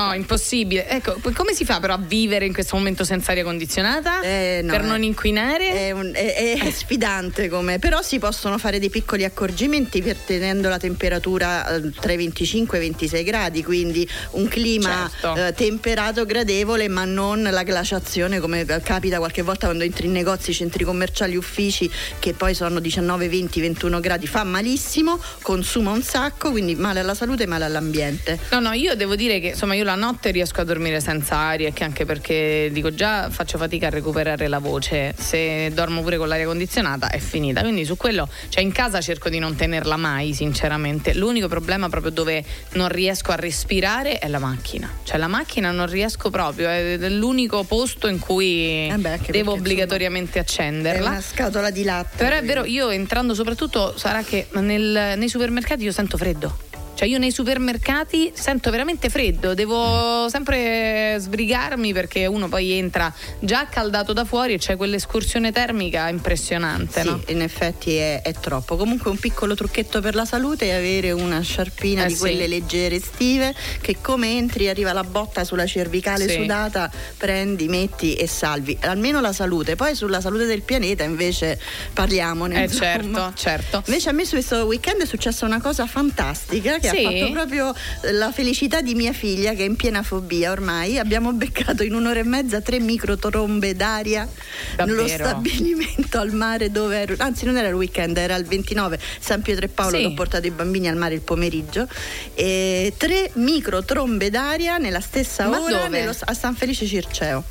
No, impossibile. Ecco, come si fa però a vivere in questo momento senza aria condizionata? Eh, no, per non inquinare? È, un, è, è sfidante come, però si possono fare dei piccoli accorgimenti per tenendo la temperatura eh, tra i 25 e i 26 gradi, quindi un clima certo. eh, temperato, gradevole, ma non la glaciazione come capita qualche volta quando entri in negozi, centri commerciali, uffici che poi sono 19, 20, 21 gradi, fa malissimo, consuma un sacco, quindi male alla salute e male all'ambiente. No, no, io devo dire che insomma io la notte riesco a dormire senza aria che anche perché dico già faccio fatica a recuperare la voce, se dormo pure con l'aria condizionata è finita, quindi su quello, cioè in casa cerco di non tenerla mai sinceramente, l'unico problema proprio dove non riesco a respirare è la macchina, cioè la macchina non riesco proprio, è l'unico posto in cui eh beh, devo obbligatoriamente accenderla. È una scatola di latte. Però è vero, io entrando soprattutto sarà che nel, nei supermercati io sento freddo. Cioè io nei supermercati sento veramente freddo, devo sempre sbrigarmi perché uno poi entra già caldato da fuori e c'è quell'escursione termica impressionante. Sì, no? in effetti è, è, troppo. Comunque un piccolo trucchetto per la salute è avere una sciarpina eh di quelle sì. leggere estive che come entri arriva la botta sulla cervicale sì. sudata, prendi, metti e salvi. Almeno la salute. Poi sulla salute del pianeta invece parliamone. Eh certo, certo. Invece a me su questo weekend è successa una cosa fantastica che. Ha fatto proprio la felicità di mia figlia che è in piena fobia ormai. Abbiamo beccato in un'ora e mezza tre microtrombe d'aria Davvero? nello stabilimento al mare dove ero, anzi non era il weekend, era il 29 San Pietro e Paolo sì. che ho portato i bambini al mare il pomeriggio. E tre microtrombe d'aria nella stessa Ma ora nello, a San Felice Circeo.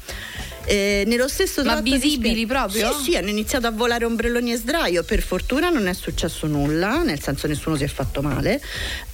Eh, nello stesso Ma visibili proprio? Sì, sì, hanno iniziato a volare ombrelloni e sdraio. Per fortuna non è successo nulla, nel senso nessuno si è fatto male.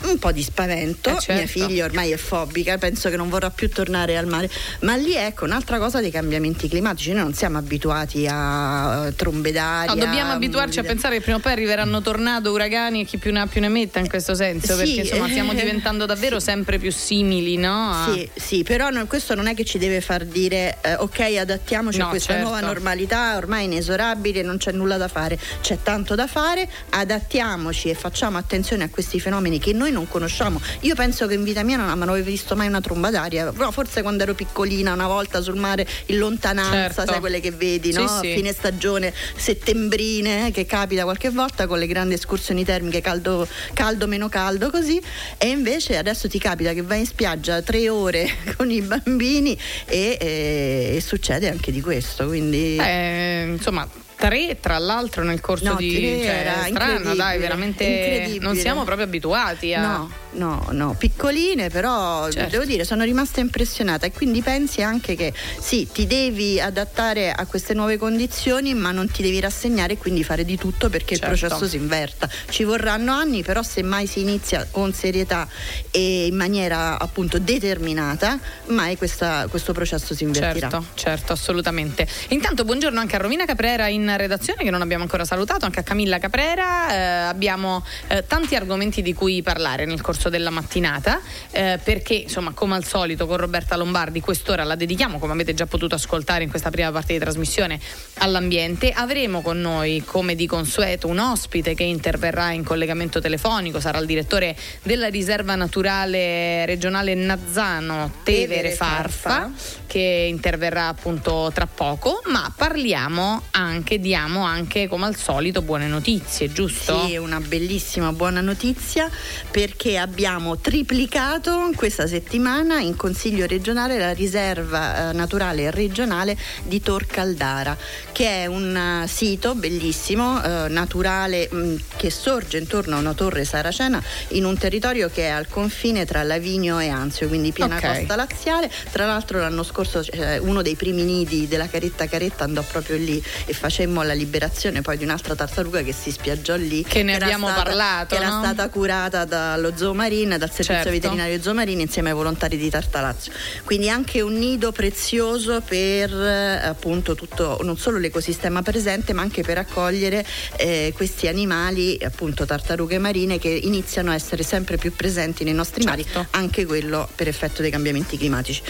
Un po' di spavento. Eh certo. Mia figlia ormai è fobica, penso che non vorrà più tornare al mare. Ma lì ecco un'altra cosa dei cambiamenti climatici. Noi non siamo abituati a trombe d'aria. No, dobbiamo abituarci a pensare che prima o poi arriveranno tornado, uragani e chi più ne ha più ne metta in questo senso. Sì, perché insomma stiamo diventando davvero sì. sempre più simili, no? Sì, sì, però no, questo non è che ci deve far dire eh, ok, adattiamoci no, a questa certo. nuova normalità ormai inesorabile, non c'è nulla da fare, c'è tanto da fare, adattiamoci e facciamo attenzione a questi fenomeni che noi non conosciamo. Io penso che in vita mia non, avevo visto mai una tromba d'aria, no, forse quando ero piccolina una volta sul mare in lontananza, certo. sai quelle che vedi, no? Sì, sì. Fine stagione settembrine, eh, che capita qualche volta con le grandi escursioni termiche, caldo, caldo, meno caldo, così. E invece adesso ti capita che vai in spiaggia tre ore con i bambini e, e, e succede succede anche di questo. Quindi... Eh, insomma, tre tra l'altro nel corso no, di cioè, strano dai veramente non siamo proprio abituati a no no no piccoline però certo. devo dire sono rimasta impressionata. E quindi pensi anche che sì ti devi adattare a queste nuove condizioni ma non ti devi rassegnare e quindi fare di tutto perché certo. il processo si inverta. Ci vorranno anni però se mai si inizia con serietà e in maniera appunto determinata mai questa, questo processo si invertirà. Certo certo assolutamente. Intanto buongiorno anche a Romina Caprera in redazione che non abbiamo ancora salutato, anche a Camilla Caprera. Eh, abbiamo eh, tanti argomenti di cui parlare nel corso della mattinata, eh, perché insomma, come al solito con Roberta Lombardi quest'ora la dedichiamo, come avete già potuto ascoltare in questa prima parte di trasmissione, all'ambiente. Avremo con noi, come di consueto, un ospite che interverrà in collegamento telefonico, sarà il direttore della riserva naturale regionale Nazzano, Tevere Farfa, che interverrà appunto tra poco, ma parliamo anche che diamo anche come al solito buone notizie, giusto? Sì, una bellissima buona notizia perché abbiamo triplicato questa settimana in Consiglio regionale la riserva eh, naturale regionale di Tor Caldara, che è un uh, sito bellissimo, uh, naturale, mh, mm, che sorge intorno a una torre saracena in un territorio che è al confine tra Lavigno e Anzio, quindi piena okay. costa laziale. Tra l'altro l'anno scorso eh, uno dei primi nidi della Caretta Caretta andò proprio lì e facemmo la liberazione poi di un'altra tartaruga che si spiaggiò lì. Che ne abbiamo stata, parlato. Che no? era stata curata dallo Zoomarine, dal servizio certo. veterinario Zoomarine insieme ai volontari di Tartalazzo. Quindi anche un nido prezioso per eh, appunto tutto, non solo l'ecosistema presente, ma anche per accogliere eh, questi animali, appunto tartarughe marine, che iniziano a essere sempre più presenti nei nostri certo. mari, anche quello per effetto dei cambiamenti climatici.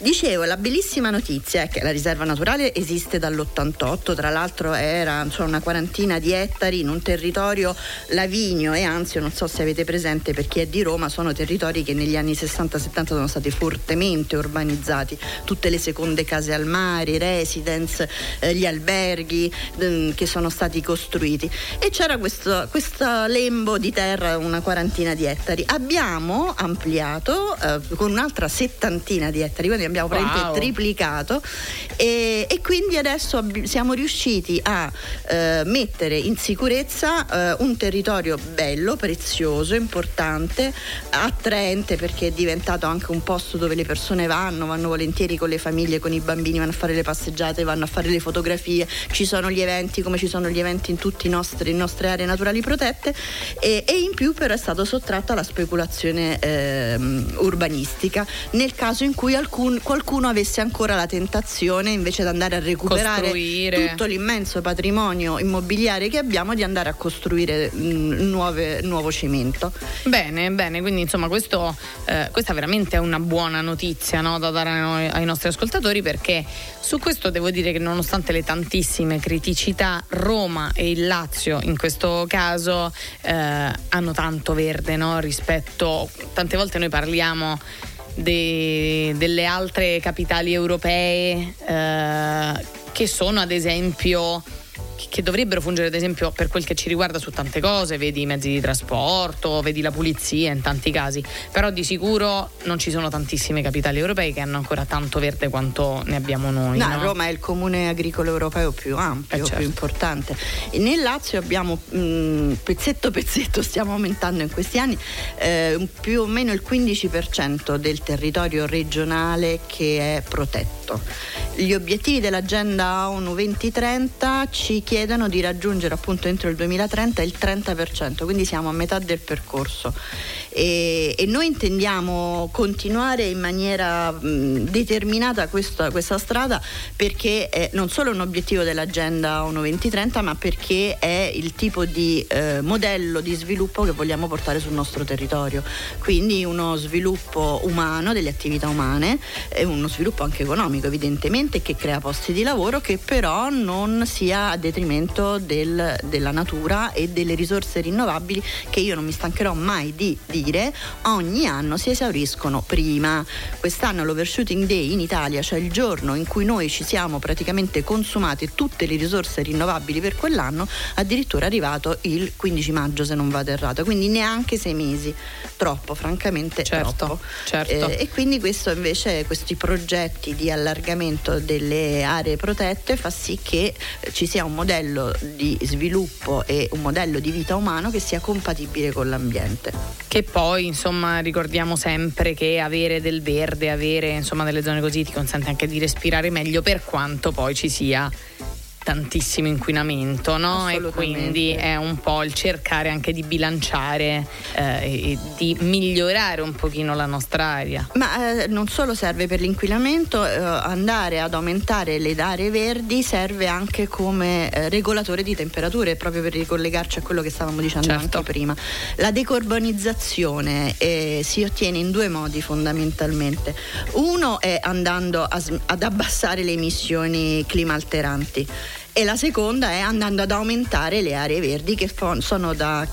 Dicevo, Dicevo, la bellissima notizia è che la riserva naturale esiste dall'88, tra l'altro era cioè, una quarantina di ettari in un territorio lavigno e anzi, non so se avete presente per chi è di Roma, sono territori che negli anni 60-70 sono stati fortemente urbanizzati, tutte le seconde case al mare, i residence, eh, gli alberghi eh, che sono stati costruiti. E c'era questo, questo lembo di terra, una quarantina di ettari. Abbiamo ampliato eh, con un'altra settantina di ettari, quindi abbiamo wow. triplicato. E, e, quindi adesso siamo riusciti a eh, mettere in sicurezza eh, un territorio bello, prezioso, importante, attraente perché è diventato anche un posto dove le persone vanno, vanno volentieri con le famiglie, con i bambini, vanno a fare le passeggiate, vanno a fare le fotografie, ci sono gli eventi come ci sono gli eventi in tutte le nostre aree naturali protette. E, e, in più però è stato sottratto alla speculazione eh, urbanistica nel caso in cui alcun, qualcuno avesse ancora la tentazione invece di andare a recuperare costruire. tutto l'immenso patrimonio immobiliare che abbiamo di andare a costruire mh, mm, nuove, nuovo cemento. Bene, bene, quindi insomma questo, eh, questa veramente è una buona notizia no, da dare ai, ai nostri ascoltatori perché su questo devo dire che nonostante le tantissime criticità Roma e il Lazio in questo caso eh, hanno tanto verde no, rispetto tante volte noi parliamo de, delle altre capitali europee eh, che sono ad esempio che dovrebbero fungere ad esempio per quel che ci riguarda su tante cose, vedi i mezzi di trasporto, vedi la pulizia in tanti casi, però di sicuro non ci sono tantissime capitali europee che hanno ancora tanto verde quanto ne abbiamo noi. No, no? Roma è il comune agricolo europeo più ampio, eh certo. più importante. E nel Lazio abbiamo mh, mm, pezzetto pezzetto, stiamo aumentando in questi anni, eh, più o meno il 15% del territorio regionale che è protetto. Gli obiettivi dell'agenda ONU 2030 ci chiedono di raggiungere appunto entro il 2030 il 30%, quindi siamo a metà del percorso e, e noi intendiamo continuare in maniera mh, determinata questa, questa, strada perché è non solo un obiettivo dell'agenda ONU 2030 ma perché è il tipo di eh, modello di sviluppo che vogliamo portare sul nostro territorio. Quindi uno sviluppo umano delle attività umane e uno sviluppo anche economico evidentemente che crea posti di lavoro che però non sia a detrimento del, della natura e delle risorse rinnovabili che io non mi stancherò mai di dire ogni anno si esauriscono prima. Quest'anno l'Overshooting Day in Italia, cioè il giorno in cui noi ci siamo praticamente consumati tutte le risorse rinnovabili per quell'anno, addirittura è arrivato il 15 maggio se non vado errata, quindi neanche sei mesi. Troppo, francamente certo, troppo. Certo. Eh, e quindi questo invece, questi progetti di allargamento delle aree protette fa sì che ci sia un modello di sviluppo e un modello di vita umano che sia compatibile con l'ambiente. Che poi insomma ricordiamo sempre che avere del verde, avere insomma delle zone così ti consente anche di respirare meglio per quanto poi ci sia tantissimo inquinamento, no? E quindi è un po' il cercare anche di bilanciare eh, e di migliorare un pochino la nostra aria. Ma eh, non solo serve per l'inquinamento, eh, andare ad aumentare le aree verdi serve anche come eh, regolatore di temperature, proprio per ricollegarci a quello che stavamo dicendo certo. anche prima. La decarbonizzazione eh, si ottiene in due modi fondamentalmente. Uno è andando a, ad abbassare le emissioni climalteranti e la seconda è andando ad aumentare le aree verdi che da,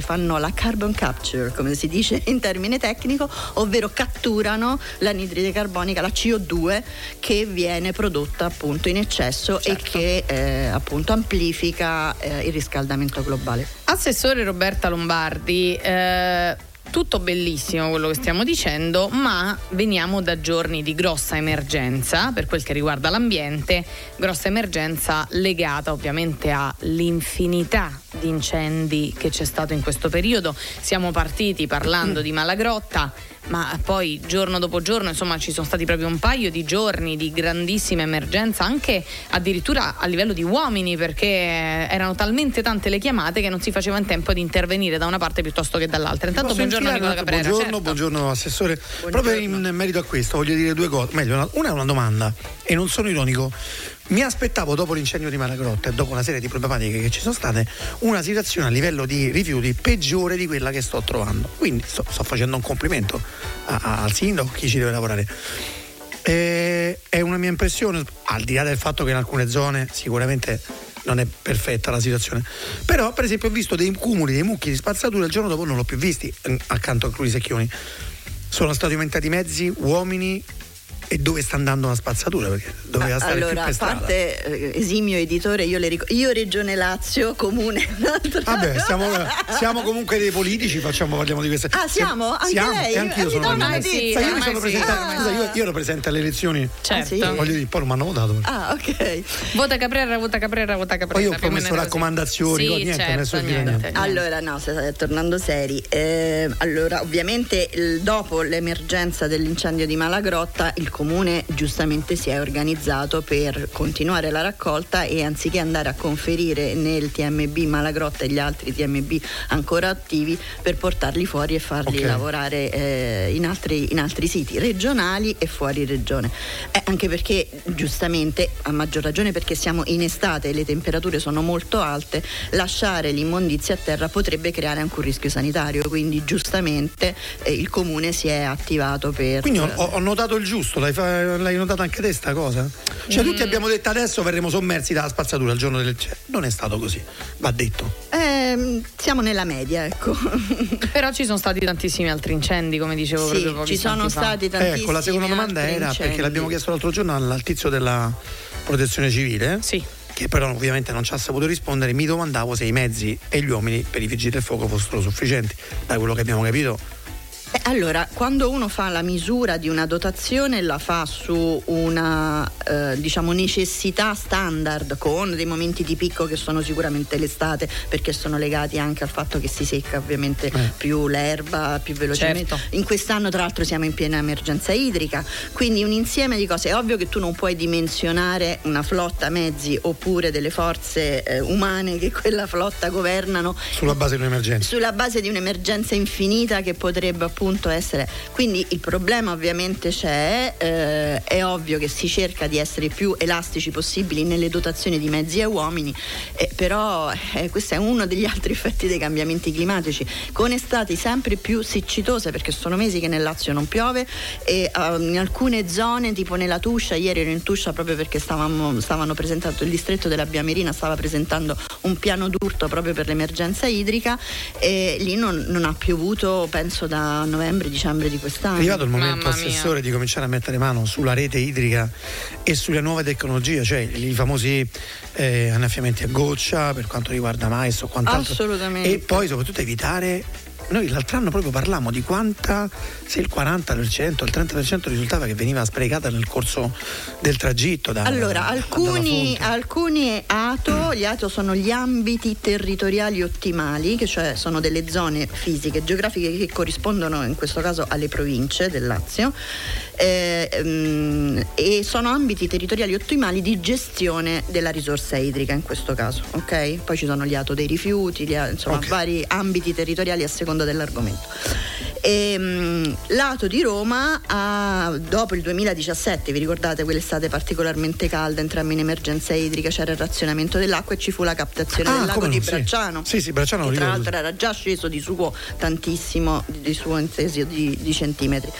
fanno la carbon capture, come si dice in termine tecnico, ovvero catturano l'anidride carbonica, la CO2 che viene prodotta appunto in eccesso certo. e che eh, appunto amplifica eh, il riscaldamento globale. Assessore Roberta Lombardi, eh tutto bellissimo quello che stiamo dicendo, ma veniamo da giorni di grossa emergenza per quel che riguarda l'ambiente, grossa emergenza legata ovviamente all'infinità di incendi che c'è stato in questo periodo. Siamo partiti parlando di Malagrotta ma poi giorno dopo giorno insomma ci sono stati proprio un paio di giorni di grandissima emergenza anche addirittura a livello di uomini perché erano talmente tante le chiamate che non si faceva in tempo di intervenire da una parte piuttosto che dall'altra intanto buongiorno Nicola Caprera buongiorno, certo. buongiorno assessore buongiorno. proprio in merito a questo voglio dire due cose meglio una è una domanda e non sono ironico mi aspettavo dopo l'incendio di Malagrotta e dopo una serie di problematiche che ci sono state una situazione a livello di rifiuti peggiore di quella che sto trovando. Quindi sto, sto facendo un complimento a, a, al sindaco, chi ci deve lavorare. Eh, è una mia impressione, al di là del fatto che in alcune zone sicuramente non è perfetta la situazione. Però, per esempio, ho visto dei cumuli, dei mucchi di spazzatura, il giorno dopo non l'ho più visti eh, accanto a Cruni Secchioni. Sono stati aumentati mezzi, uomini, e dove sta andando la spazzatura? Perché doveva stare allora, più per a parte eh, esimio editore io le ricordo io Regione Lazio comune vabbè siamo, siamo, comunque dei politici facciamo parliamo di queste ah siamo? Anche siamo, lei? e anch'io sono una sì, io, mi sono presente, ah. scusa, io, io, ero presente alle elezioni. Certo. Ah, sì? voglio dire poi non mi hanno votato ah ok. Vota Caprera vota Caprera vota Caprera poi io ho promesso raccomandazioni sì, niente, certo, niente, niente, allora no tornando seri eh, allora ovviamente il, dopo l'emergenza dell'incendio di Malagrotta il comune giustamente si è organizzato per continuare la raccolta e anziché andare a conferire nel TMB Malagrotta e gli altri TMB ancora attivi per portarli fuori e farli okay. lavorare eh, in, altri, in, altri, siti regionali e fuori regione. Eh, anche perché giustamente, a maggior ragione perché siamo in estate e le temperature sono molto alte, lasciare l'immondizia a terra potrebbe creare anche un rischio sanitario, quindi giustamente eh, il comune si è attivato per... Quindi ho, ho notato il giusto, l'hai, l'hai notato anche te sta cosa? Cioè mm. tutti abbiamo detto adesso verremo sommersi dalla spazzatura il giorno del cielo. Non è stato così, va detto. Eh, siamo nella media, ecco. Però ci sono stati tantissimi altri incendi, come dicevo sì, proprio ci sono stati tantissimi Ecco, la seconda domanda era incendi. perché l'abbiamo chiesto l'altro giorno al tizio della protezione civile. Sì che però ovviamente non ci ha saputo rispondere, mi domandavo se i mezzi e gli uomini per i vigili del fuoco fossero sufficienti. Da quello che abbiamo capito Beh, allora, quando uno fa la misura di una dotazione la fa su una eh, diciamo necessità standard con dei momenti di picco che sono sicuramente l'estate perché sono legati anche al fatto che si secca ovviamente eh. più l'erba più velocemente. Certo. In quest'anno tra l'altro siamo in piena emergenza idrica, quindi un insieme di cose. È ovvio che tu non puoi dimensionare una flotta mezzi oppure delle forze eh, umane che quella flotta governano sulla base di un'emergenza. Sulla base di un'emergenza infinita che potrebbe appunto appunto essere. Quindi il problema ovviamente c'è, eh, è ovvio che si cerca di essere più elastici possibili nelle dotazioni di mezzi e uomini, eh, però eh, questo è uno degli altri effetti dei cambiamenti climatici, con estati sempre più siccitose perché sono mesi che nel Lazio non piove e uh, in alcune zone tipo nella Tuscia, ieri ero in Tuscia proprio perché stavamo, stavano presentando, il distretto della Biamerina stava presentando un piano d'urto proprio per l'emergenza idrica e lì non, non ha piovuto penso da novembre, dicembre di quest'anno. È arrivato il momento, assessore, di cominciare a mettere mano sulla rete idrica e sulle nuove tecnologie, cioè i famosi eh, annaffiamenti a goccia per quanto riguarda mais o quant'altro. Assolutamente. E poi soprattutto evitare noi l'altro anno proprio parlammo di quanta, se il 40%, il 30% risultava che veniva sprecata nel corso del tragitto. Da, allora, alcuni, alcuni ATO, gli ATO sono gli ambiti territoriali ottimali, che cioè sono delle zone fisiche, geografiche che corrispondono in questo caso alle province del Lazio eh, um, e sono ambiti territoriali ottimali di gestione della risorsa idrica in questo caso, ok? Poi ci sono gli ATO dei rifiuti, gli, insomma okay. vari ambiti territoriali a seconda del argumento. E, um, lato di Roma, ha, dopo il 2017, vi ricordate quell'estate particolarmente calda, entrambi in emergenza idrica, c'era il razionamento dell'acqua e ci fu la captazione ah, del lago di Bracciano. Sì, sì, Bracciano che tra l'altro era già sceso di suo tantissimo, di suo intesio di, di centimetri.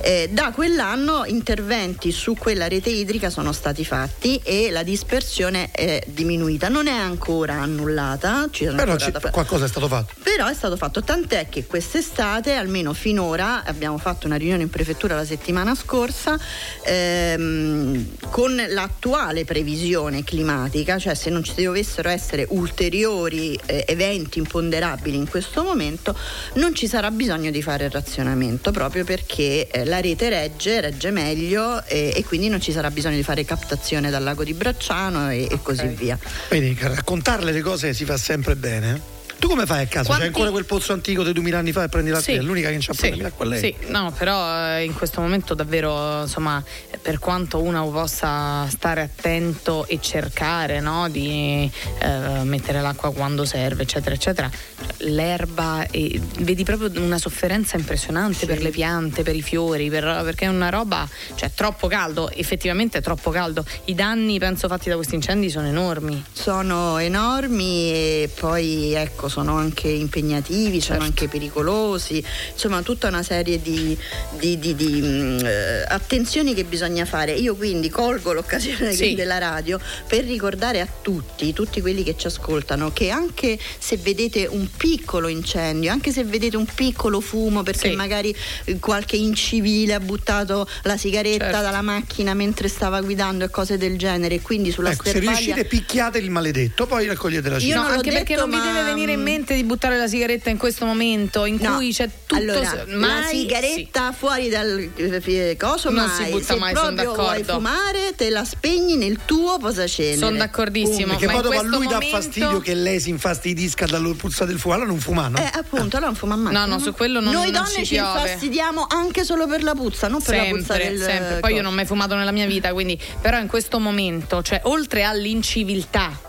Eh, da quell'anno interventi su quella rete idrica sono stati fatti e la dispersione è diminuita. Non è ancora annullata, però ci, qualcosa è stato fatto. Però è stato fatto, tant'è che quest'estate, almeno finora, abbiamo fatto una riunione in prefettura la settimana scorsa, ehm, con l'attuale previsione climatica, cioè se non ci dovessero essere ulteriori eh, eventi imponderabili in questo momento, non ci sarà bisogno di fare il razionamento, proprio perché eh, la rete regge, regge meglio e, e, quindi non ci sarà bisogno di fare captazione dal lago di Bracciano e, e così via. Vedi, raccontarle le cose si fa sempre bene. Tu come fai a casa? Quanti... C'è ancora quel pozzo antico di 2000 anni fa e prendi la sì. È l'unica che non c'ha sì. problemi con lei. Sì, no, però eh, in questo momento davvero, insomma, per quanto uno possa stare attento e cercare no, di eh, mettere l'acqua quando serve, eccetera, eccetera, l'erba e vedi proprio una sofferenza impressionante sì. per le piante, per i fiori, per, perché è una roba, cioè troppo caldo, effettivamente è troppo caldo. I danni, penso, fatti da questi incendi sono enormi. Sono enormi e poi ecco tabacco sono anche impegnativi, certo. sono anche pericolosi, insomma tutta una serie di, di, di, di mh, mm, eh, attenzioni che bisogna fare. Io quindi colgo l'occasione sì. della radio per ricordare a tutti, tutti quelli che ci ascoltano, che anche se vedete un piccolo incendio, anche se vedete un piccolo fumo perché sì. magari qualche incivile ha buttato la sigaretta certo. dalla macchina mentre stava guidando e cose del genere, quindi sulla ecco, sterpaglia... Se riuscite picchiate il maledetto, poi raccogliete la cifra. No, anche detto, perché non ma... vi deve venire in mente di buttare la sigaretta in questo momento in no. cui c'è tutto... Allora, mai... la sigaretta sì. fuori dal eh, coso non mai. si butta se mai, proprio vuoi fumare te la spegni nel tuo posacenere. Sono d'accordissimo. Perché poi dopo a lui momento... dà fastidio che lei si infastidisca dalla puzza del fuoco, allora non fuma, no? Eh, appunto, allora non fuma mai. No, no, su quello non Noi non donne ci, ci infastidiamo anche solo per la puzza, non per sempre, la puzza del sempre. Poi io non ho mai fumato nella mia vita, quindi però in questo momento, cioè oltre all'inciviltà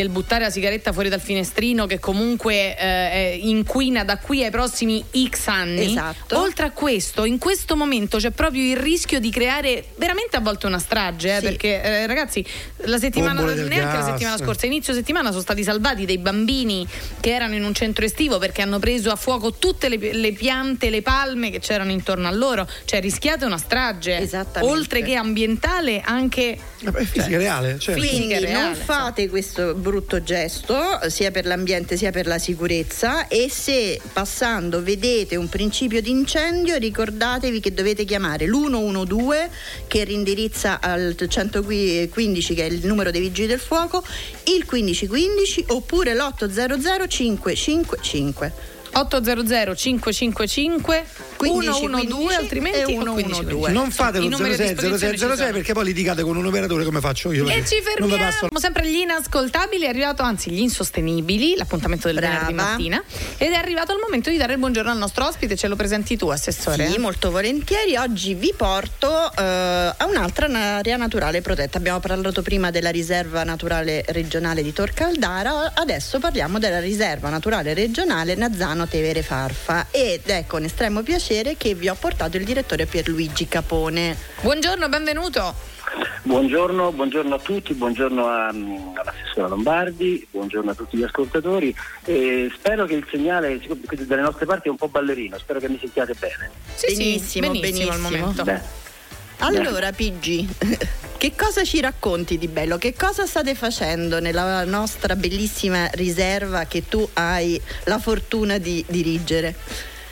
del buttare la sigaretta fuori dal finestrino che comunque eh, inquina da qui ai prossimi X anni. Esatto. Oltre a questo, in questo momento c'è proprio il rischio di creare veramente a volte una strage, eh, sì. perché eh, ragazzi, la settimana neanche gas. la settimana scorsa, inizio settimana sono stati salvati dei bambini che erano in un centro estivo perché hanno preso a fuoco tutte le, le piante, le palme che c'erano intorno a loro, cioè rischiate una strage. Oltre che ambientale, anche Vabbè, fisica cioè, reale. Cioè. Quindi reale, non fate questo brutto gesto sia per l'ambiente sia per la sicurezza e se passando vedete un principio di incendio ricordatevi che dovete chiamare l'112 che rindirizza al 115 che è il numero dei vigili del fuoco, il 1515 oppure l'800 555. 800 555 112 altrimenti 112 non fate lo 060606 perché poi litigate con un operatore come faccio io? E ci fermiamo. Passo... sempre gli inascoltabili. È arrivato anzi gli insostenibili l'appuntamento del Brava. venerdì mattina. Ed è arrivato il momento di dare il buongiorno al nostro ospite. Ce lo presenti tu assessore? Sì molto volentieri. Oggi vi porto uh, a un'altra area naturale protetta. Abbiamo parlato prima della riserva naturale regionale di Tor Caldara adesso parliamo della riserva naturale regionale Nazzano Milano Tevere Farfa ed è con estremo piacere che vi ho portato il direttore Pierluigi Capone. Buongiorno, benvenuto. Buongiorno, buongiorno, a tutti, buongiorno a, all'assessora Lombardi, buongiorno a tutti gli ascoltatori. E spero che il segnale dalle nostre parti è un po' ballerino, spero che mi sentiate bene. Sì, benissimo, benissimo, benissimo. al momento. Beh. Allora, PG, che cosa ci racconti di bello? Che cosa state facendo nella nostra bellissima riserva che tu hai la fortuna di dirigere?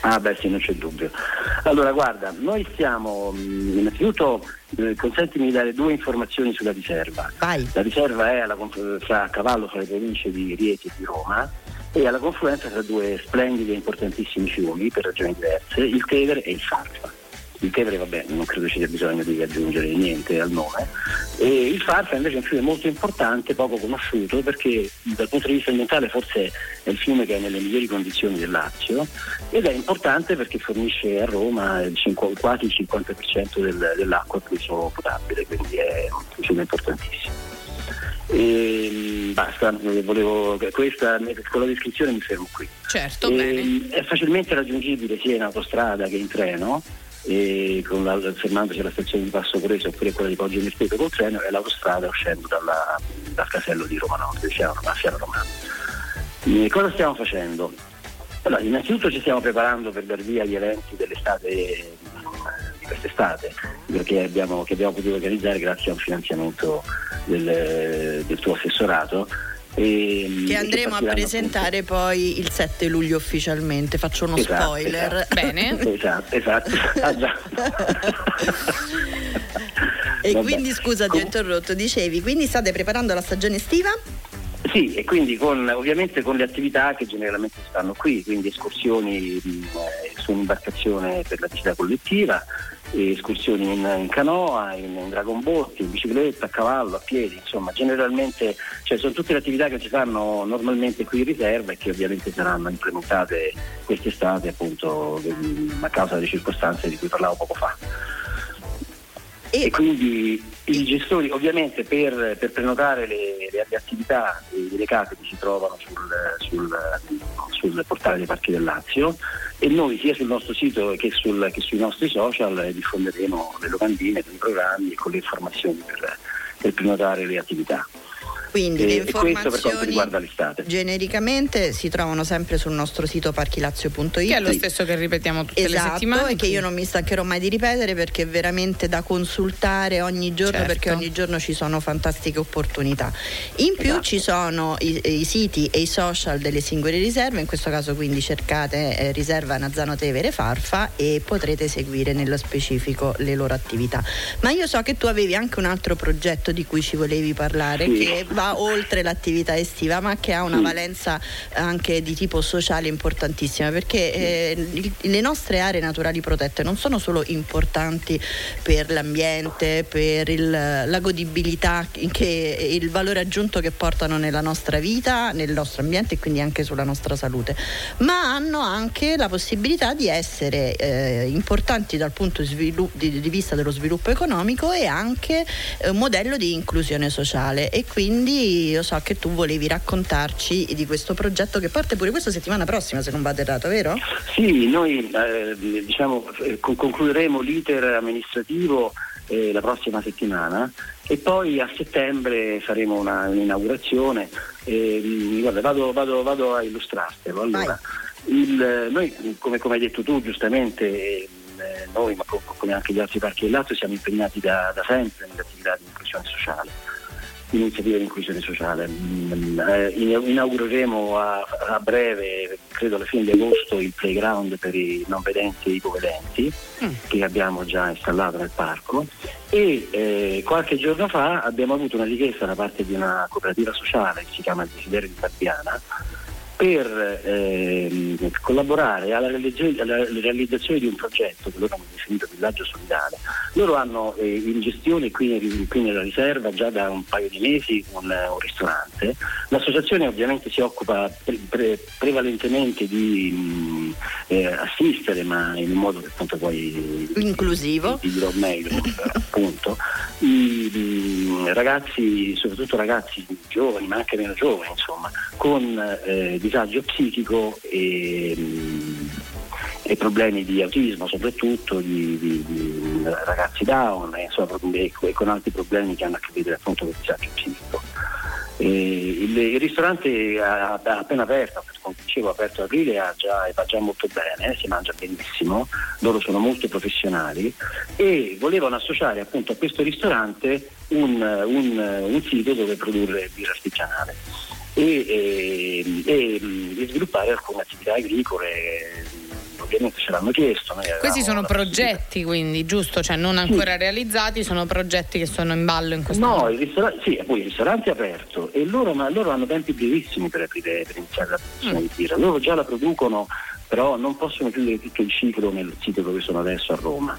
Ah beh sì, non c'è dubbio. Allora guarda, noi stiamo mm, innanzitutto eh, consentimi di dare due informazioni sulla riserva. Vai. La riserva è alla, fra, a cavallo fra le province di Rieti e di Roma e alla confluenza tra due splendidi e importantissimi fiumi per ragioni diverse, il Tevere e il Farfa. Il Tevere, vabbè, non credo ci sia bisogno di aggiungere niente al nome. E il Farfa invece è un fiume molto importante, poco conosciuto, perché dal punto di vista ambientale forse è il fiume che è nelle migliori condizioni del Lazio ed è importante perché fornisce a Roma il 5, quasi il 50% del, dell'acqua per uso potabile, quindi è un fiume importantissimo. E, basta, volevo, questa, con la descrizione mi fermo qui. Certo, e, è facilmente raggiungibile sia in autostrada che in treno e con la, fermandosi alla stazione di Passo Preso oppure quella di Poggio Mirteto col treno e l'autostrada uscendo dalla, dal casello di Roma Nord, diciamo, a Fiano Romano. E cosa stiamo facendo? Allora, innanzitutto ci stiamo preparando per dar via agli eventi dell'estate di quest'estate perché abbiamo, che abbiamo potuto organizzare grazie a un finanziamento del, del tuo assessorato e, che andremo a presentare appunto. poi il 7 luglio ufficialmente. Faccio uno esatto, spoiler. Esatto. Bene. esatto, esatto. Ah, e Vabbè. quindi scusa ti ho interrotto, dicevi, quindi state preparando la stagione estiva? Sì, e quindi con, ovviamente con le attività che generalmente stanno qui, quindi escursioni eh, su un'imbarcazione per la visita collettiva, escursioni in, in canoa, in, in, dragon boat, in bicicletta, a cavallo, a piedi, insomma generalmente cioè, sono tutte le attività che si fanno normalmente qui in riserva e che ovviamente saranno implementate quest'estate appunto a causa delle circostanze di cui parlavo poco fa. E, e quindi i gestori ovviamente per, per prenotare le, le, attività e le case che si trovano sul, sul, sul, portale dei parchi del Lazio e noi sia sul nostro sito che, sul, che sui nostri social diffonderemo le locandine i programmi e con le informazioni per, per prenotare le attività. Quindi e, le informazioni genericamente si trovano sempre sul nostro sito parchilazio.it che è lo stesso che ripetiamo tutte esatto, le settimane e che io non mi stancherò mai di ripetere perché è veramente da consultare ogni giorno certo. perché ogni giorno ci sono fantastiche opportunità. In più esatto. ci sono i, i, siti e i social delle singole riserve, in questo caso quindi cercate eh, riserva Nazzano Tevere Farfa e potrete seguire nello specifico le loro attività. Ma io so che tu avevi anche un altro progetto di cui ci volevi parlare sì. che va oltre l'attività estiva ma che ha una sì. valenza anche di tipo sociale importantissima perché eh, le nostre aree naturali protette non sono solo importanti per l'ambiente, per il, la godibilità, che, il valore aggiunto che portano nella nostra vita, nel nostro ambiente e quindi anche sulla nostra salute, ma hanno anche la possibilità di essere eh, importanti dal punto di, di, di, vista dello sviluppo economico e anche eh, un modello di inclusione sociale e quindi io so che tu volevi raccontarci di questo progetto che parte pure questa settimana prossima se non vado errato, vero? Sì, noi eh, diciamo, eh, concluderemo l'iter amministrativo eh, la prossima settimana e poi a settembre faremo una, un'inaugurazione. Eh, guarda, vado, vado, vado, a illustrartelo. Allora, il, noi, come, come, hai detto tu giustamente, eh, noi, ma come anche gli altri parchi del Lazio, siamo impegnati da, da sempre nell'attività di inclusione sociale iniziativa di inclusione sociale. Mm, eh, inaugureremo a, a, breve, credo alla fine di agosto, il playground per i non vedenti e ipovedenti mm. che abbiamo già installato nel parco e eh, qualche giorno fa abbiamo avuto una richiesta da parte di una cooperativa sociale che si chiama il Desiderio di Fabiana per eh, collaborare alla, alla, realizzazione di un progetto che loro hanno definito Villaggio Solidale. Loro hanno eh, in gestione qui, qui, nella riserva già da un paio di mesi un, un ristorante. L'associazione ovviamente si occupa pre, pre, prevalentemente di mh, eh, assistere, ma in un modo che appunto poi inclusivo. Ti dirò meglio appunto. I, i, ragazzi, soprattutto ragazzi giovani, ma anche meno giovani, insomma, con eh, disagio psichico e, e, problemi di autismo soprattutto, di, di, di ragazzi down insomma, e, con altri problemi che hanno a che vedere appunto con il disagio psichico. Il, il, ristorante ha, ha, appena aperto, come dicevo, ha aperto aprile e va già molto bene, si mangia benissimo, loro sono molto professionali e volevano associare appunto a questo ristorante un, un, un sito dove produrre birra artigianale e, e, e, sviluppare alcune attività agricole ovviamente ce l'hanno chiesto. Questi sono progetti quindi, giusto? Cioè non ancora sì. realizzati, sono progetti che sono in ballo in questo no, momento? No, il ristorante, sì, poi il ristorante è aperto e loro, ma loro hanno tempi brevissimi per, aprire, per iniziare la produzione mm. di birra. Loro già la producono, però non possono chiudere tutto il ciclo nel sito dove sono adesso a Roma.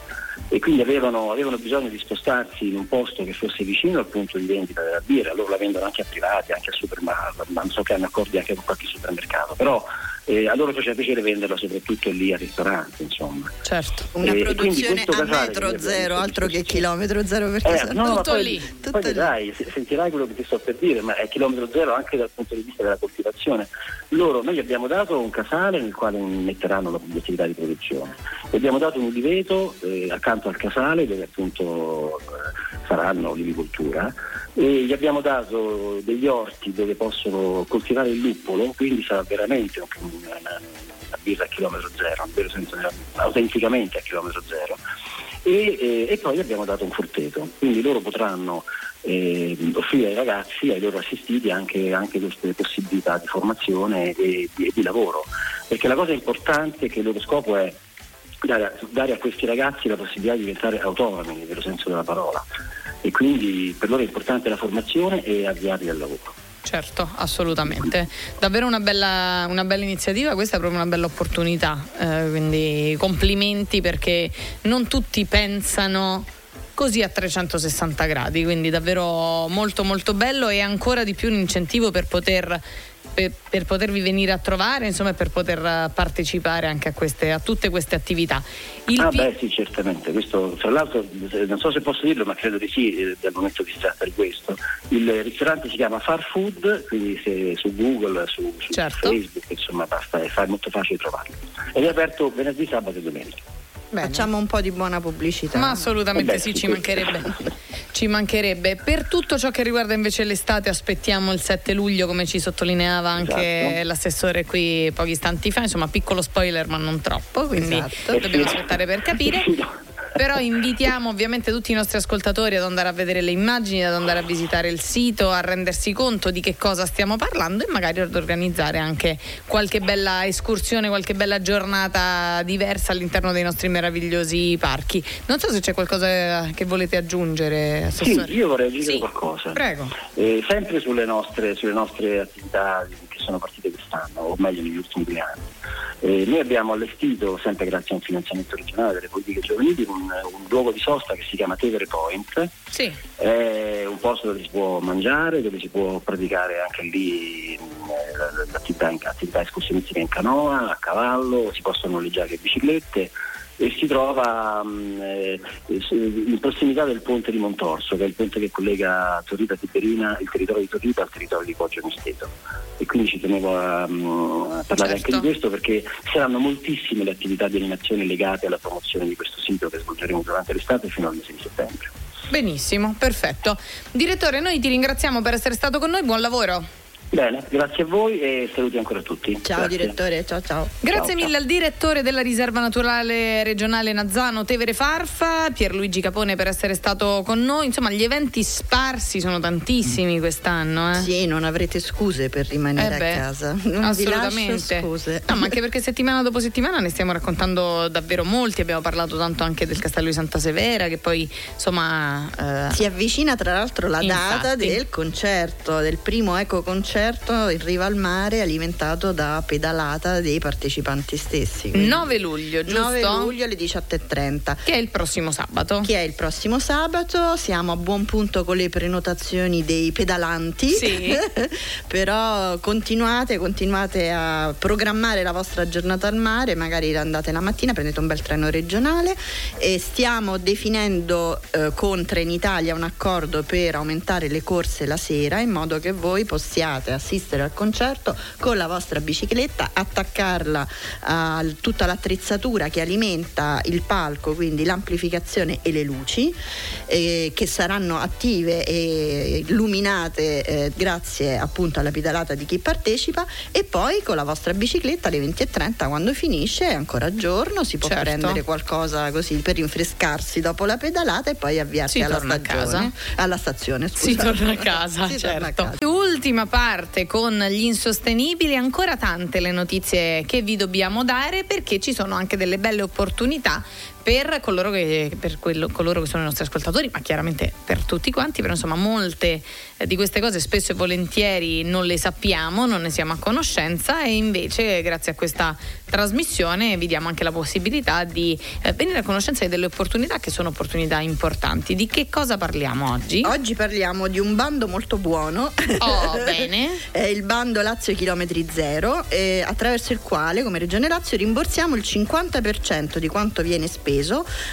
E quindi avevano, avevano, bisogno di spostarsi in un posto che fosse vicino al punto di vendita della birra, loro la vendono anche a privati, anche a supermercato, ma so che hanno accordi anche con qualche supermercato, però eh, a loro faceva piacere venderla soprattutto lì al ristorante, insomma. Certo, una e, produzione a metro zero, altro che chilometro zero perché eh, no, tutto poi, lì. Tutto poi vedrai, sentirai quello che ti sto per dire, ma è chilometro zero anche dal punto di vista della coltivazione. Loro, noi gli abbiamo dato un casale nel quale metteranno l'attività di produzione, gli abbiamo dato un uliveto eh, accanto al casale dove appunto eh, faranno l'olivicoltura e gli abbiamo dato degli orti dove possono coltivare il luppolo, quindi sarà veramente una, una, birra a chilometro zero, senso, autenticamente a chilometro zero. E, e, poi abbiamo dato un forteto, quindi loro potranno eh, offrire ai ragazzi, ai loro assistiti anche, anche queste possibilità di formazione e di, di lavoro, perché la cosa importante è che il loro scopo è dare, dare a questi ragazzi la possibilità di diventare autonomi nel vero senso della parola e quindi per loro è importante la formazione e avviarli al lavoro. Certo, assolutamente. Davvero una bella, una bella, iniziativa, questa è proprio una bella opportunità, eh, quindi complimenti perché non tutti pensano così a 360 gradi, quindi davvero molto molto bello e ancora di più un incentivo per poter per, per, potervi venire a trovare, insomma, per poter partecipare anche a, queste, a tutte queste attività. Il ah, P- beh, sì, certamente. Questo, tra l'altro, non so se posso dirlo, ma credo di sì, eh, dal momento che si tratta di questo. Il ristorante si chiama Far Food, quindi se, su Google, su, su certo. Facebook, insomma, basta, è molto facile trovarlo. Ed è aperto venerdì, sabato e domenica. Bene. Facciamo un po' di buona pubblicità. Ma assolutamente sì, ci mancherebbe. ci mancherebbe. Per tutto ciò che riguarda invece l'estate aspettiamo il 7 luglio, come ci sottolineava anche esatto. l'assessore qui pochi istanti fa. Insomma, piccolo spoiler, ma non troppo, quindi esatto. dobbiamo aspettare per capire. Però invitiamo ovviamente tutti i nostri ascoltatori ad andare a vedere le immagini, ad andare a visitare il sito, a rendersi conto di che cosa stiamo parlando e magari ad organizzare anche qualche bella escursione, qualche bella giornata diversa all'interno dei nostri meravigliosi parchi. Non so se c'è qualcosa che volete aggiungere, Assessore. Sì, io vorrei aggiungere sì. qualcosa. Prego. Eh, sempre sulle nostre, sulle nostre attività che sono partite quest'anno, o meglio negli ultimi due anni. Eh, noi abbiamo allestito, sempre grazie a un finanziamento regionale delle politiche giovanili, un, un luogo di sosta che si chiama Tevere Point. Sì. È un posto dove si può mangiare, dove si può praticare anche lì eh, l'attività, attività escursionistica in canoa, a cavallo, si possono noleggiare le biciclette e si trova mh, eh, in prossimità del ponte di Montorso, che è il ponte che collega Torrita Tiberina, il territorio di Torrita al territorio di Poggio Misteto. E quindi ci tenevo a, a parlare certo. anche di certo. questo perché saranno moltissime le attività di animazione legate alla promozione di questo sito che svolgeremo durante l'estate fino al mese di settembre. Benissimo, perfetto. Direttore, noi ti ringraziamo per essere stato con noi, buon lavoro. Bene, grazie a voi e saluti ancora a tutti. Ciao grazie. direttore, ciao ciao. Grazie ciao, mille ciao. al direttore della riserva naturale regionale Nazzano Tevere Farfa, Pierluigi Capone per essere stato con noi. Insomma, gli eventi sparsi sono tantissimi quest'anno. Eh? Sì, non avrete scuse per rimanere eh beh, a casa. Non assolutamente. scuse. No, ma anche perché settimana dopo settimana ne stiamo raccontando davvero molti. Abbiamo parlato tanto anche del Castello di Santa Severa, che poi insomma. Eh, si avvicina tra l'altro la infatti. data del concerto, del primo eco concerto concerto in riva al mare alimentato da pedalata dei partecipanti stessi. 9 luglio, giusto? 9 luglio alle 18.30. Che è il prossimo sabato. Che è il prossimo sabato, siamo a buon punto con le prenotazioni dei pedalanti. Sì. Però continuate, continuate a programmare la vostra giornata al mare, magari andate la mattina, prendete un bel treno regionale e stiamo definendo eh, con Trenitalia un accordo per aumentare le corse la sera in modo che voi possiate potete assistere al concerto con la vostra bicicletta, attaccarla a tutta l'attrezzatura che alimenta il palco, quindi l'amplificazione e le luci, eh, che saranno attive e illuminate eh, grazie appunto alla pedalata di chi partecipa e poi con la vostra bicicletta alle 20.30 quando finisce è ancora giorno, si può certo. prendere qualcosa così per rinfrescarsi dopo la pedalata e poi avviarsi alla stagione, alla stazione. Scusate. Si torna a casa, si certo. A casa. Ultima parte parte con gli insostenibili, ancora tante le notizie che vi dobbiamo dare perché ci sono anche delle belle opportunità per coloro che, per quello, coloro che sono i nostri ascoltatori, ma chiaramente per tutti quanti, però insomma molte eh, di queste cose spesso e volentieri non le sappiamo, non ne siamo a conoscenza e invece grazie a questa trasmissione vi diamo anche la possibilità di eh, venire a conoscenza delle opportunità che sono opportunità importanti. Di che cosa parliamo oggi? Oggi parliamo di un bando molto buono. Oh, bene. È il bando Lazio Chilometri Zero, eh, attraverso il quale come Regione Lazio rimborsiamo il 50% di quanto viene speso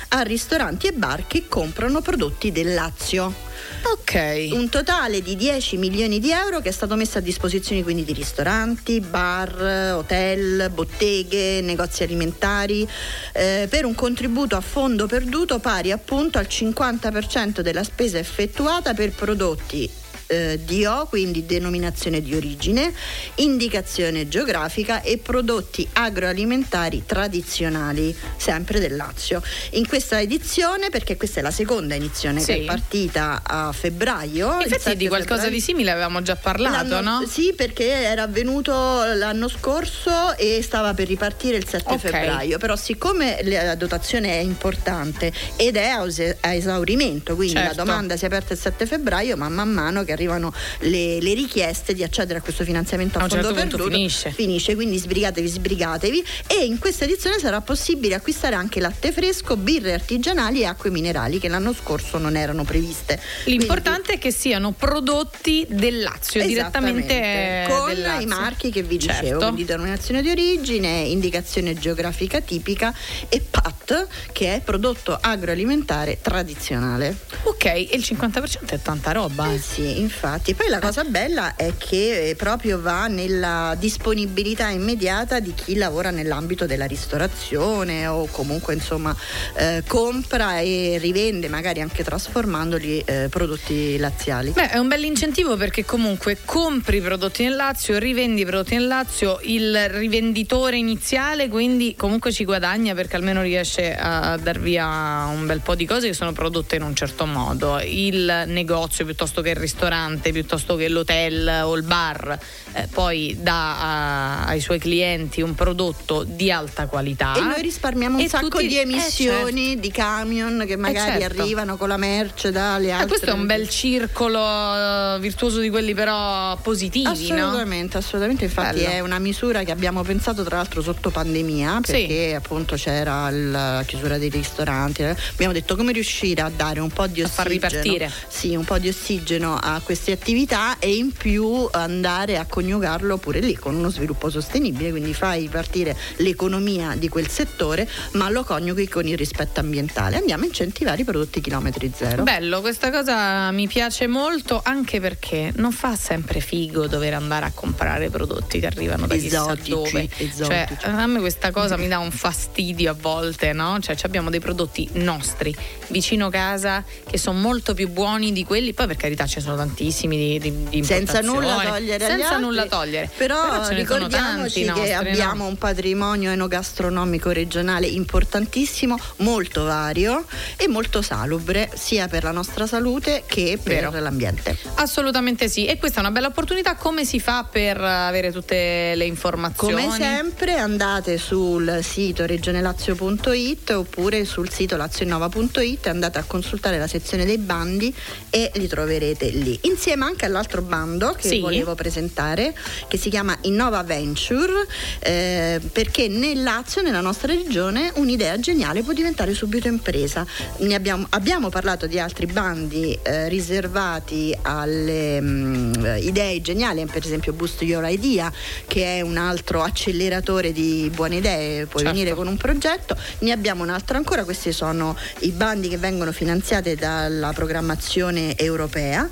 a ristoranti e bar che comprano prodotti del Lazio. Ok. Un totale di 10 milioni di euro che è stato messo a disposizione quindi di ristoranti, bar, hotel, botteghe, negozi alimentari eh, per un contributo a fondo perduto pari appunto al 50% della spesa effettuata per prodotti eh, DO, quindi denominazione di origine, indicazione geografica e prodotti agroalimentari tradizionali, sempre del Lazio. In questa edizione, perché questa è la seconda edizione sì. che è partita a febbraio. Infatti di qualcosa febbraio, di simile avevamo già parlato, no? Sì, perché era avvenuto l'anno scorso e stava per ripartire il 7 okay. febbraio, però siccome la dotazione è importante ed è a esaurimento, quindi certo. la domanda si è aperta il 7 febbraio, ma man mano che arrivano le, le richieste di accedere a questo finanziamento a, a fondo certo perduto finisce. finisce, quindi sbrigatevi, sbrigatevi e in questa edizione sarà possibile acquistare anche latte fresco, birre artigianali e acque minerali che l'anno scorso non erano previste. L'importante quindi, è che siano prodotti del Lazio, direttamente con del Lazio. i marchi che vi dicevo, certo. quindi denominazione di origine, indicazione geografica tipica e Latte, che è prodotto agroalimentare tradizionale. Ok, e il 50% è tanta roba. Eh sì, infatti. Poi la cosa bella è che eh, proprio va nella disponibilità immediata di chi lavora nell'ambito della ristorazione o comunque insomma eh, compra e rivende, magari anche trasformandoli eh, prodotti laziali. Beh, è un bel incentivo perché comunque compri prodotti nel Lazio, rivendi prodotti nel Lazio, il rivenditore iniziale quindi comunque ci guadagna perché almeno riesce a dar via un bel po' di cose che sono prodotte in un certo modo. Il negozio piuttosto che il ristorante, piuttosto che l'hotel o il bar, eh, poi dà a, ai suoi clienti un prodotto di alta qualità. E noi risparmiamo un sacco tutti, di emissioni eh, certo. di camion che magari certo. arrivano con la merce dalle altre. Eh, questo è un bel circolo virtuoso di quelli però positivi, assolutamente, no? Assolutamente, infatti Bello. è una misura che abbiamo pensato tra l'altro sotto pandemia perché sì. appunto c'era la chiusura dei ristoranti. Abbiamo detto come riuscire a dare un po' di ossigeno, a far ripartire. Sì, un po' di ossigeno a queste attività e in più andare a coniugarlo pure lì con uno sviluppo sostenibile, quindi fai partire l'economia di quel settore, ma lo coniughi con il rispetto ambientale. Andiamo a incentivare i prodotti chilometri zero. Bello, questa cosa mi piace molto anche perché non fa sempre figo dover andare a comprare prodotti che arrivano da esotici, chissà dove. Esotici. Cioè, a me questa cosa mi dà un fastidio a volte, no? Cioè, abbiamo dei prodotti nostri vicino casa che sono molto più buoni di quelli, poi per carità ce ne sono tantissimi di, di, di senza nulla togliere senza nulla togliere. Però, Però ricordiamoci che nostri, abbiamo no? un patrimonio enogastronomico regionale importantissimo, molto vario e molto salubre sia per la nostra salute che per Vero. l'ambiente. Assolutamente sì, e questa è una bella opportunità. Come si fa per avere tutte le informazioni? Come sempre andate sul sito regionelazio.it oppure sul sito lazionnova.it andate a consultare la sezione dei bandi e li troverete lì. Insieme anche all'altro bando che sì. volevo presentare che si chiama Innova Venture eh, perché nel Lazio, nella nostra regione, un'idea geniale può diventare subito impresa. Abbiamo, abbiamo, parlato di altri bandi eh, riservati alle mh, mm, idee geniali, per esempio Boost Your Idea, che è un altro acceleratore di buone idee, puoi certo. venire con un progetto. Ne abbiamo un altro ancora, questi sono i bandi che vengono finanziati dalla programmazione europea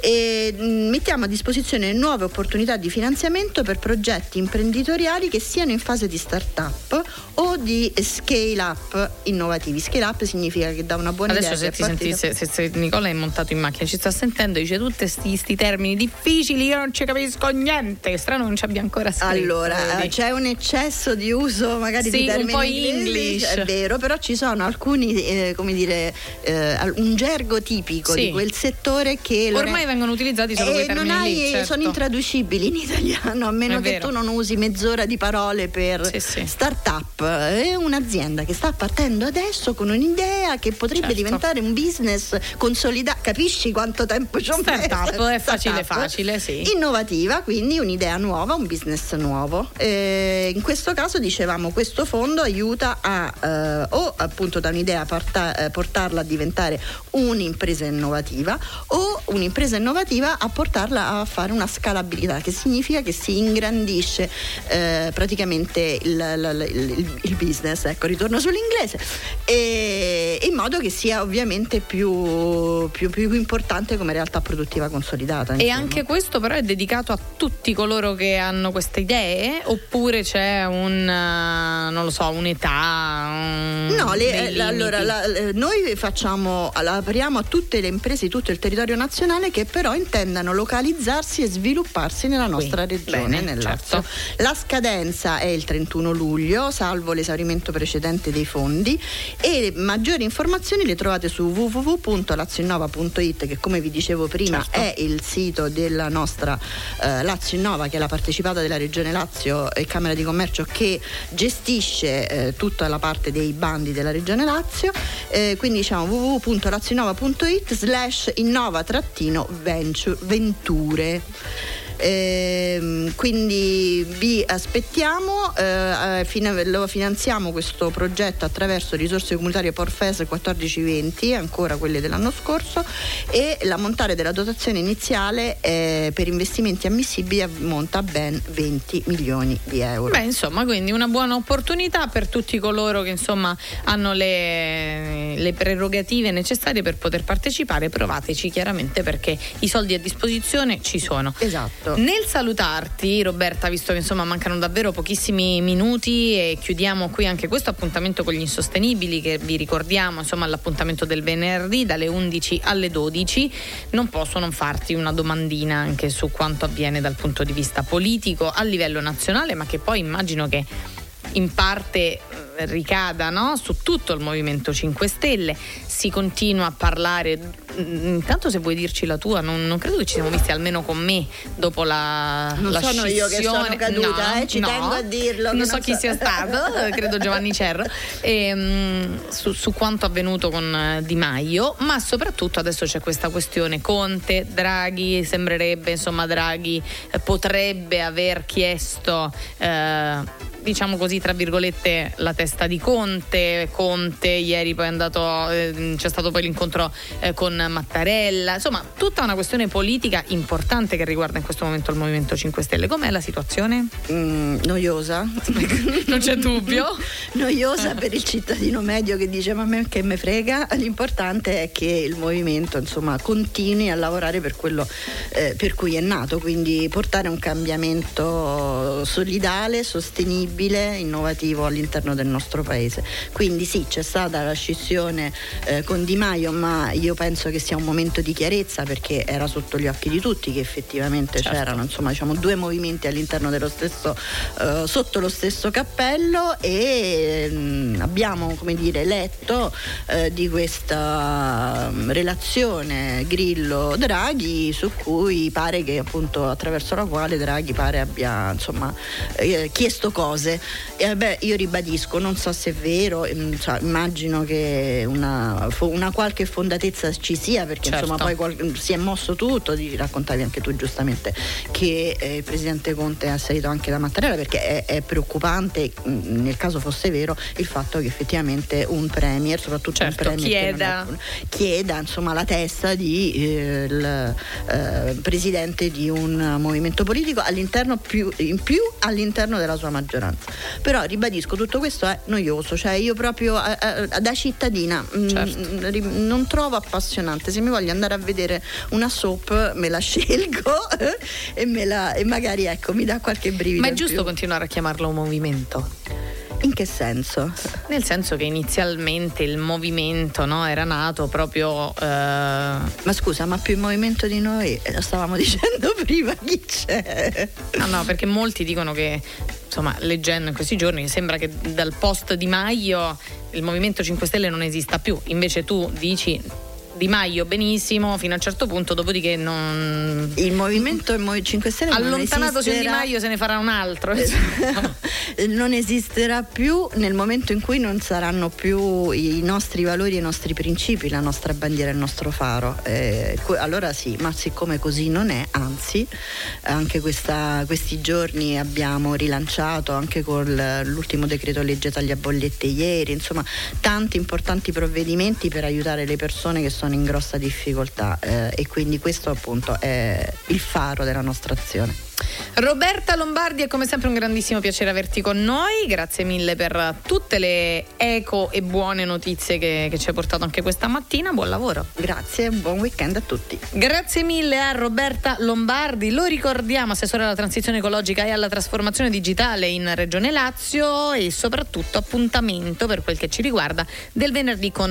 e mm, mettiamo a disposizione nuove opportunità di finanziamento per progetti imprenditoriali che siano in fase di start-up o di scale up innovativi. Scale up significa che da una buona Adesso idea. Adesso se, ti senti, se, se, Nicola è montato in macchina, ci sta sentendo, dice tutti questi termini difficili, io non ci capisco niente. Strano non ci abbia ancora scritto. Allora, vedi. c'è un eccesso di uso magari sì, di termini un po' inglesi, è vero, però ci sono alcuni, eh, come dire, eh, un gergo tipico sì. di quel settore che ormai è... vengono utilizzati solo quei termini non hai, lì, certo. sono intraducibili in italiano, a meno che tu non usi mezz'ora di parole per sì, sì. start-up. È un'azienda che sta partendo adesso con un'idea che potrebbe certo. diventare un business consolidato. Capisci quanto tempo ci ho messo? Start-up è facile, facile, sì. Innovativa, quindi un'idea nuova, un business nuovo. E in questo caso dicevamo questo fondo aiuta a eh, o appunto da un'idea porta, eh, portarla a diventare un'impresa innovativa o un'impresa innovativa a portarla a fare una scalabilità, che significa che si ingrandisce eh, praticamente il, il, il, il, business, ecco, ritorno sull'inglese, e, in modo che sia ovviamente più, più, più importante come realtà produttiva consolidata. Insomma. E anche questo però è dedicato a tutti coloro che hanno queste idee oppure c'è un, non lo so, un'età? Un, no, le, allora la, noi facciamo, apriamo a tutte le imprese di tutto il territorio nazionale che però intendano localizzarsi e svilupparsi nella nostra Qui. regione, Bene, certo. La scadenza è il 31 luglio, salvo l'esaurimento precedente dei fondi e maggiori informazioni le trovate su www.lazionnova.it che come vi dicevo prima certo. è il sito della nostra eh, Lazio Innova che è la partecipata della Regione Lazio e Camera di Commercio che gestisce eh, tutta la parte dei bandi della Regione Lazio eh, quindi diciamo www.lazionnova.it slash innova-venture Eh, quindi vi aspettiamo, eh, eh fine, lo finanziamo questo progetto attraverso risorse comunitarie Porfes 1420, ancora quelle dell'anno scorso, e l'ammontare della dotazione iniziale eh, per investimenti ammissibili ammonta a ben 20 milioni di euro. Beh, insomma, quindi una buona opportunità per tutti coloro che insomma hanno le, le prerogative necessarie per poter partecipare. Provateci chiaramente perché i soldi a disposizione ci sono. Esatto. Nel salutarti, Roberta, visto che insomma mancano davvero pochissimi minuti e chiudiamo qui anche questo appuntamento con gli insostenibili che vi ricordiamo insomma all'appuntamento del venerdì dalle 11 alle 12, non posso non farti una domandina anche su quanto avviene dal punto di vista politico a livello nazionale, ma che poi immagino che in parte ricada no? su tutto il Movimento 5 Stelle, si continua a parlare, mm, intanto se vuoi dirci la tua, non, non credo che ci siamo visti almeno con me dopo la, non la sono scissione. io che sono caduta, no, eh, ci no, tengo a dirlo. Non, non so chi sia stato, credo Giovanni Cerro, e, um, su, su, quanto avvenuto con eh, Di Maio, ma soprattutto adesso c'è questa questione Conte, Draghi, sembrerebbe insomma Draghi eh, potrebbe aver chiesto... Eh, diciamo così, tra virgolette, la testa di Conte. Conte ieri poi è andato, eh, c'è stato poi l'incontro eh, con Mattarella. Insomma, tutta una questione politica importante che riguarda in questo momento il Movimento 5 Stelle. Com'è la situazione? Mm, noiosa. non c'è dubbio. noiosa per il cittadino medio che dice ma a me che me frega. L'importante è che il movimento insomma continui a lavorare per quello eh, per cui è nato, quindi portare un cambiamento solidale, sostenibile innovativo all'interno del nostro paese. Quindi sì, c'è stata la scissione eh, con Di Maio, ma io penso che sia un momento di chiarezza perché era sotto gli occhi di tutti che effettivamente certo. c'erano insomma, diciamo, due movimenti all'interno dello stesso, eh, sotto lo stesso cappello e mh, mm, abbiamo come dire, letto eh, di questa mm, relazione Grillo-Draghi su cui pare che appunto attraverso la quale Draghi pare abbia insomma, eh, chiesto cose cose. E beh, io ribadisco, non so se è vero, cioè, immagino che una, una, qualche fondatezza ci sia, perché certo. insomma poi qual- si è mosso tutto, raccontavi anche tu giustamente che eh, il presidente Conte ha salito anche da Mattarella, perché è, è, preoccupante, nel caso fosse vero, il fatto che effettivamente un premier, soprattutto certo, un premier chieda, chieda insomma, la testa di eh, il, eh, presidente di un movimento politico all'interno più, in più all'interno della sua maggioranza maggioranza. Però ribadisco, tutto questo è noioso, cioè io proprio eh, eh, da cittadina mm, certo. mh, non trovo appassionante. Se mi voglio andare a vedere una soap me la scelgo e, me la, e magari ecco mi dà qualche brivido. Ma è giusto più. continuare a chiamarlo un movimento? In che senso? Nel senso che inizialmente il movimento no, era nato proprio. Eh... Ma scusa, ma più il movimento di noi, lo stavamo dicendo prima, chi c'è? No, no, perché molti dicono che insomma, leggendo in questi giorni, sembra che dal post di Maio il Movimento 5 Stelle non esista più. Invece tu dici di Maio benissimo fino a un certo punto, dopodiché non. Il movimento 5 Stelle allontanatosi esisterà... Di Maio se ne farà un altro. non esisterà più nel momento in cui non saranno più i nostri valori e i nostri principi, la nostra bandiera il nostro faro. Eh, allora sì, ma siccome così non è, anzi, anche questa, questi giorni abbiamo rilanciato anche con l'ultimo decreto legge taglia bollette ieri, insomma, tanti importanti provvedimenti per aiutare le persone che sono sono in grossa difficoltà eh, e quindi questo appunto è il faro della nostra azione. Roberta Lombardi è come sempre un grandissimo piacere averti con noi, grazie mille per tutte le eco e buone notizie che, che ci hai portato anche questa mattina, buon lavoro. Grazie, buon weekend a tutti. Grazie mille a Roberta Lombardi, lo ricordiamo, assessore alla transizione ecologica e alla trasformazione digitale in Regione Lazio e soprattutto appuntamento per quel che ci riguarda del venerdì con